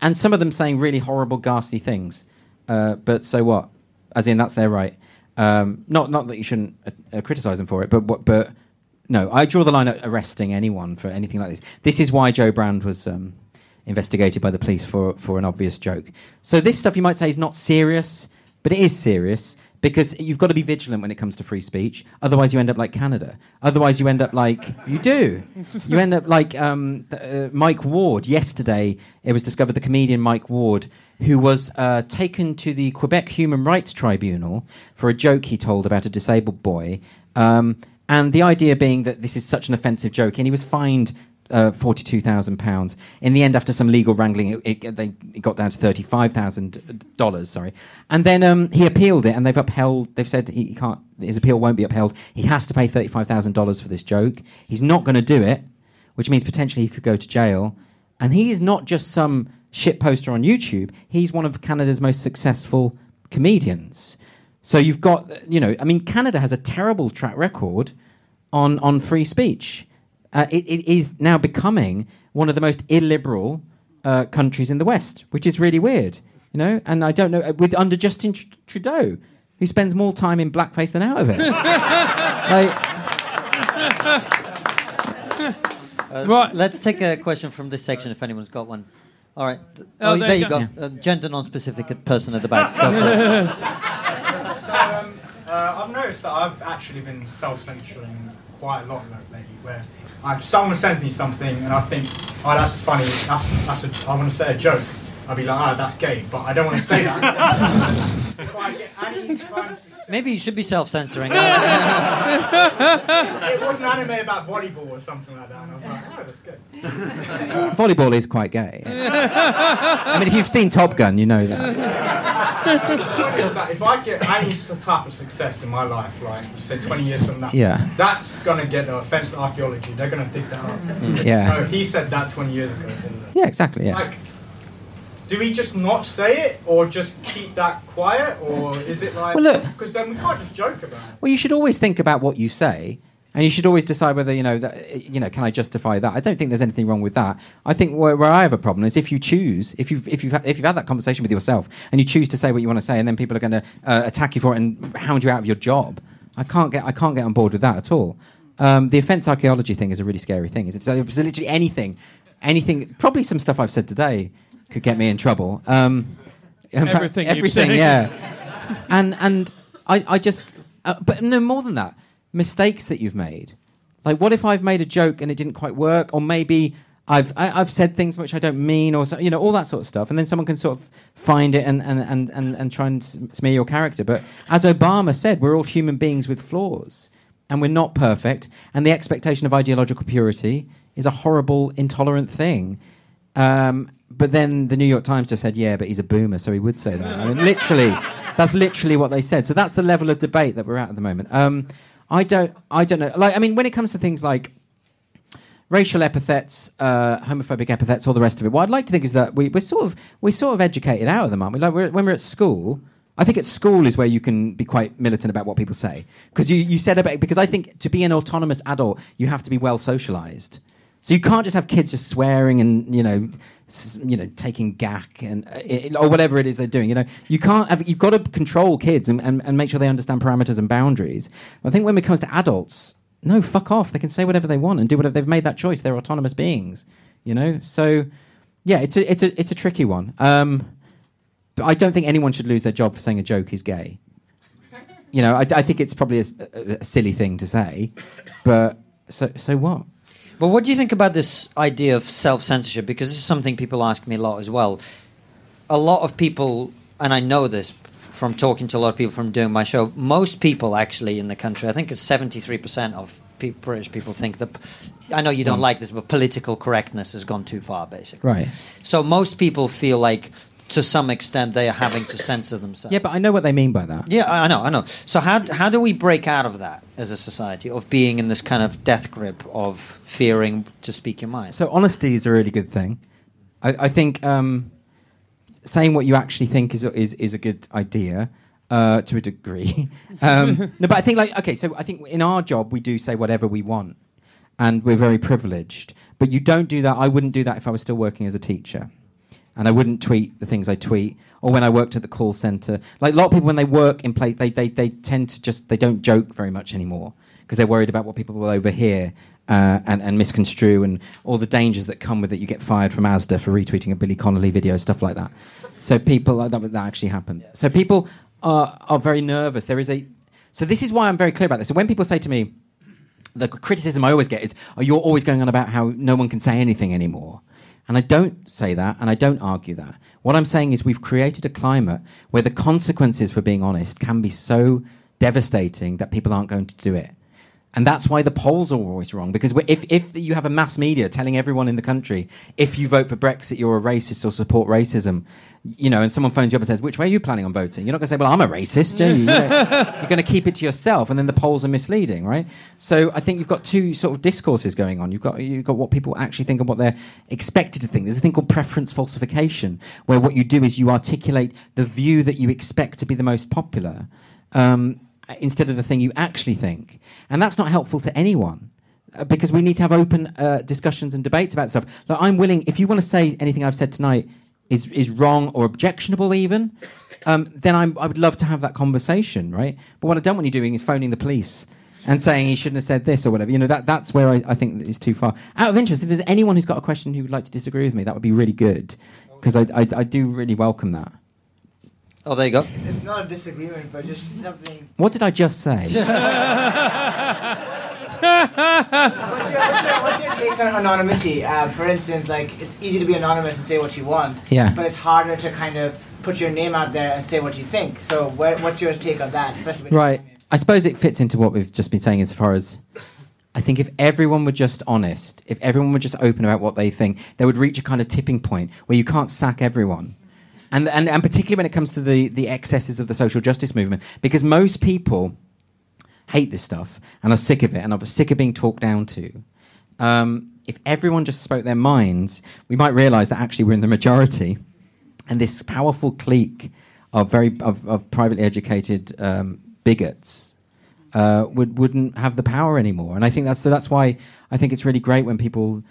S2: and some of them saying really horrible, ghastly things. Uh, but so what? As in, that's their right. Um, not not that you shouldn't uh, uh, criticize them for it, but what- but no, I draw the line at arresting anyone for anything like this. This is why Jo Brand was. Um, investigated by the police for, for an obvious joke. So this stuff you might say is not serious, but it is serious because you've got to be vigilant when it comes to free speech. Otherwise, you end up like Canada. Otherwise, you end up like you do. You end up like um, uh, Mike Ward. Yesterday, it was discovered the comedian Mike Ward, who was uh, taken to the Quebec Human Rights Tribunal for a joke he told about a disabled boy. Um, and the idea being that this is such an offensive joke, and he was fined uh, forty-two thousand pounds. In the end, after some legal wrangling, it, it, they, it got down to thirty-five thousand dollars. Sorry, and then um, he appealed it, and they've upheld. They've said he can't. His appeal won't be upheld. He has to pay thirty-five thousand dollars for this joke. He's not going to do it, which means potentially he could go to jail. And he is not just some shit poster on YouTube. He's one of Canada's most successful comedians. So you've got, you know, I mean, Canada has a terrible track record on on free speech. Uh, it, it is now becoming one of the most illiberal uh, countries in the West, which is really weird, you know. And I don't know uh, with under Justin Tr- Trudeau, who spends more time in blackface than out of it. like,
S3: Right.
S1: Let's take a question from this section if anyone's got one. All right.
S3: Oh,
S1: Oh,
S3: there
S1: there,
S3: you
S1: you
S3: go.
S1: go. Uh, gender non-specific person at the back. Go for it.
S7: So um, uh, I've noticed that I've actually been self-censoring quite a lot lately. Where Someone sends me something and I think, oh, that's funny. That's that's a, I want to say a joke. I'd be like, ah, that's gay, but I don't want to say that. If I get any kind of-
S1: Maybe you should be self-censoring.
S7: it was an anime about volleyball or something like that, and I was like, oh, that's good.
S2: volleyball is quite gay. I mean, if you've seen Top Gun, you know that.
S7: The point is that if I get any type of success in my life, like say 20 years from now,
S2: Yeah.
S7: that's gonna get the offense to archaeology. They're gonna dig that up. Mm.
S2: Yeah.
S7: No, he said that 20 years ago. didn't he?
S2: Yeah, exactly. Yeah.
S7: Like, do we just not say it, or just keep that quiet, or is it like?
S2: Well, look-
S7: because then we can't just joke about it.
S2: Well, you should always think about what you say, and you should always decide whether you know that you know can I justify that. I don't think there's anything wrong with that. I think where, where I have a problem is if you choose, if you've if you've if you've had that conversation with yourself, and you choose to say what you want to say, and then people are going to uh, attack you for it and hound you out of your job. I can't get I can't get on board with that at all. Um, the offence archaeology thing is a really scary thing. It's, it's, it's literally anything, anything. Probably some stuff I've said today could get me in trouble. Um, in fact,
S3: Everything
S2: everything, yeah. And and I, I just uh, but no more than that mistakes that you've made. Like what if i've made a joke and it didn't quite work? Or maybe i've I, i've said things which i don't mean or so, you know all that sort of stuff. And then someone can sort of find it and and and and, and try and smear your character. But as obama said we're all human beings with flaws. And we're not perfect. And the expectation of ideological purity is a horrible intolerant thing. Um, but then the New York Times just said, "Yeah, but he's a boomer, so he would say that." I mean, literally, that's literally what they said. So that's the level of debate that we're at at the moment. Um, I don't, I don't know. Like, I mean, when it comes to things like racial epithets, uh, homophobic epithets, all the rest of it, what I'd like to think is that we, we're sort of we're sort of educated out of them, aren't we? Like, we're, when we're at school. I think at school is where you can be quite militant about what people say because you, you said about because I think to be an autonomous adult you have to be well socialized. So you can't just have kids just swearing and you know, s- you know, taking gack and uh, it, or whatever it is they're doing. You know, you can't have. You've got to control kids and, and, and make sure they understand parameters and boundaries. I think when it comes to adults, no, fuck off. They can say whatever they want and do whatever they've made that choice. They're autonomous beings. You know, so Yeah, it's a it's a it's a tricky one. Um, but I don't think anyone should lose their job for saying a joke is gay. You know, I, I think it's probably a, a, a silly thing to say, but so so what?
S1: But what do you think about this idea of self censorship? Because this is something people ask me a lot as well. A lot of people, and I know this from talking to a lot of people from doing my show, most people actually in the country, I think it's 73% of British people think that, I know you don't
S2: Mm.
S1: like this, but political correctness has gone too far, basically.
S2: Right.
S1: So most people feel like, to some extent, they are having to censor themselves.
S2: Yeah, but I know what they mean by that.
S1: Yeah, I know, I know. So how how do we break out of that as a society of being in this kind of death grip of fearing to speak your mind?
S2: So honesty is a really good thing. I, I think um, saying what you actually think is a, is is a good idea uh, to a degree. um, no, but I think like okay, so I think in our job we do say whatever we want, and we're very privileged. But you don't do that. I wouldn't do that if I was still working as a teacher, and I wouldn't tweet the things I tweet. Or when I worked at the call center, like a lot of people when they work in place, they they, they tend to just they don't joke very much anymore because they're worried about what people will overhear uh, and, and misconstrue and all the dangers that come with it. You get fired from ASDA for retweeting a Billy Connolly video, stuff like that. So people that, that actually happened. So people are, are very nervous. There is a so this is why I'm very clear about this. So when people say to me, the criticism I always get is, "Oh, you're always going on about how no one can say anything anymore." And I don't say that, and I don't argue that. What I'm saying is, we've created a climate where the consequences for being honest can be so devastating that people aren't going to do it. And that's why the polls are always wrong. Because if, if you have a mass media telling everyone in the country, if you vote for Brexit, you're a racist or support racism, you know, and someone phones you up and says, which way are you planning on voting? You're not going to say, well, I'm a racist. are you? You're going to keep it to yourself, and then the polls are misleading, right? So I think you've got two sort of discourses going on. You've got, you've got what people actually think and what they're expected to think. There's a thing called preference falsification, where what you do is you articulate the view that you expect to be the most popular. Um, instead of the thing you actually think. And that's not helpful to anyone. uh, Because we need to have open uh, discussions and debates about stuff. Like I'm willing, if you want to say anything I've said tonight is is wrong or objectionable, even, um, then I'm, I would love to have that conversation, right? But what I don't want you doing is phoning the police and saying he shouldn't have said this or whatever. You know that that's where I, I think is too far. Out of interest, if there's anyone who's got a question who would like to disagree with me, that would be really good because I, I I do really welcome that.
S1: Oh, there you go.
S8: It's not a disagreement, but just something.
S2: What did I just say?
S8: What's your, what's your, what's your take on anonymity? Uh, for instance, like it's easy to be anonymous and say what you want,
S2: Yeah.
S8: but it's harder to kind of put your name out there and say what you think. So, where, what's your take on that, especially
S2: Right. I suppose it fits into what we've just been saying as far as I think if everyone were just honest, if everyone were just open about what they think, they would reach a kind of tipping point where you can't sack everyone. And, and, and particularly when it comes to the, the excesses of the social justice movement, because most people hate this stuff and are sick of it and are sick of being talked down to. Um, if everyone just spoke their minds, we might realize that actually we're in the majority. And this powerful clique of very of, of privately educated um, bigots uh, would wouldn't have the power anymore. And I think that's so that's why I think it's really great when people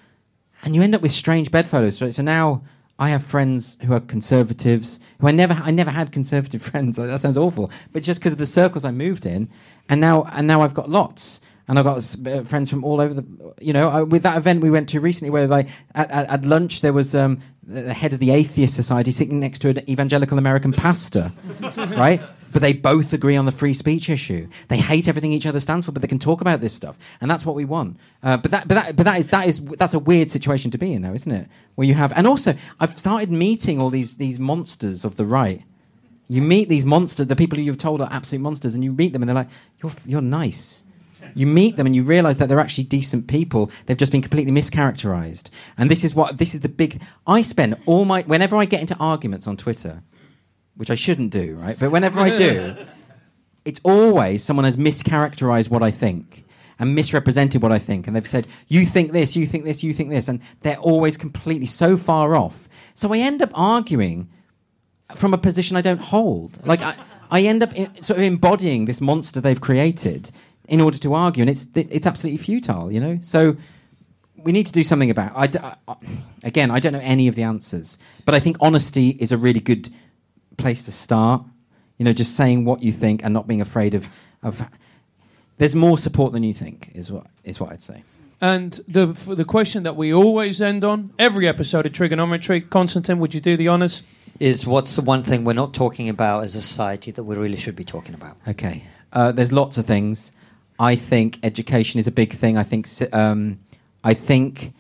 S2: and you end up with strange bedfellows. So, so now I have friends who are conservatives who I never I never had conservative friends. Like, that sounds awful, but just because of the circles I moved in, and now and now I've got lots. And I've got uh, friends from all over the, you know, I, with that event we went to recently, where like at, at, at lunch there was um, the the head of the Atheist Society sitting next to an evangelical American pastor, right? But they both agree on the free speech issue. They hate everything each other stands for, but they can talk about this stuff, and that's what we want. Uh, but that, but that, but that is that is that's a weird situation to be in though, isn't it? Where you have, and also I've started meeting all these these monsters of the right. You meet these monsters, the people who you've told are absolute monsters, and you meet them, and they're like, "You're you're nice." You meet them, and you realise that they're actually decent people. They've just been completely mischaracterized, and this is what this is the big. I spend all my whenever I get into arguments on Twitter, which I shouldn't do, right? But whenever I do, it's always someone has mischaracterized what I think and misrepresented what I think. And they've said, you think this, you think this, you think this. And they're always completely so far off. So I end up arguing from a position I don't hold. Like, I, I end up in, sort of embodying this monster they've created in order to argue. And it's, it's absolutely futile, you know? So we need to do something about I, I- again i don't know any of the answers but i think honesty is a really good place to start you know just saying what you think and not being afraid of of there's more support than you think is what is what i'd say
S3: And the f- the question that we always end on every episode of TRIGGERnometry, Konstantin, would you do the honors?
S1: Is what's the one thing we're not talking about as a society that we really should be talking about?
S2: Okay. Uh, there's lots of things. I think education is a big thing. I think. Um, I think.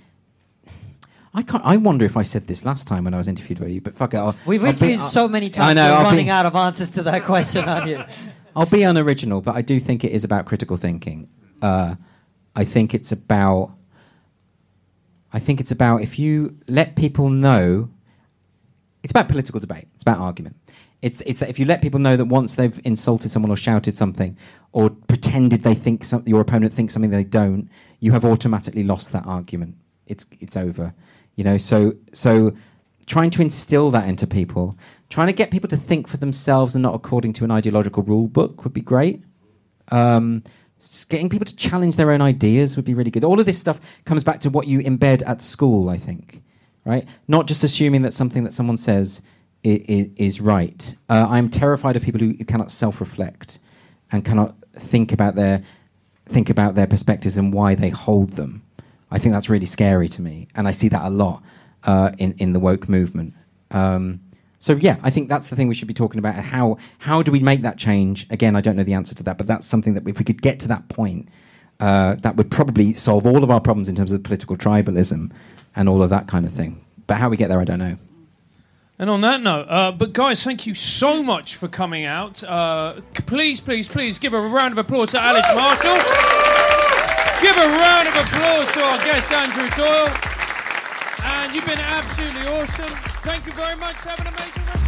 S2: I can't. I wonder if I said this last time when I was interviewed by you, but fuck it. I'll,
S1: We've
S2: I'll
S1: interviewed
S2: I'll-
S1: so many times.
S2: I know.
S1: we're
S2: I'll
S1: running
S2: be,
S1: out of answers to that question, aren't you?
S2: I'll be unoriginal, but I do think it is about critical thinking. Uh, I think it's about. I think it's about if you let people know. It's about political debate. It's about argument. It's it's that if you let people know that once they've insulted someone or shouted something or pretended they think some, your opponent thinks something they don't, you have automatically lost that argument. It's it's over. You know. So so trying to instill that into people, trying to get people to think for themselves and not according to an ideological rule book would be great. Um, getting people to challenge their own ideas would be really good. All of this stuff comes back to what you embed at school, I think, right? Not just assuming that something that someone says is, is right. Uh, I'm terrified of people who, who cannot self-reflect and cannot think about their think about their perspectives and why they hold them. I think that's really scary to me, and I see that a lot uh, in in the woke movement. Um, so yeah, I think that's the thing we should be talking about. How how do we make that change? Again, I don't know the answer to that, but that's something that if we could get to that point, uh, that would probably solve all of our problems in terms of political tribalism and all of that kind of thing. But how we get there, I don't know.
S3: And on that note, uh, but guys, thank you so much for coming out. Uh, please, please, please give a round of applause to Alice Marshall. Give a round of applause to our guest, Andrew Doyle. And you've been absolutely awesome. Thank you very much. Have an amazing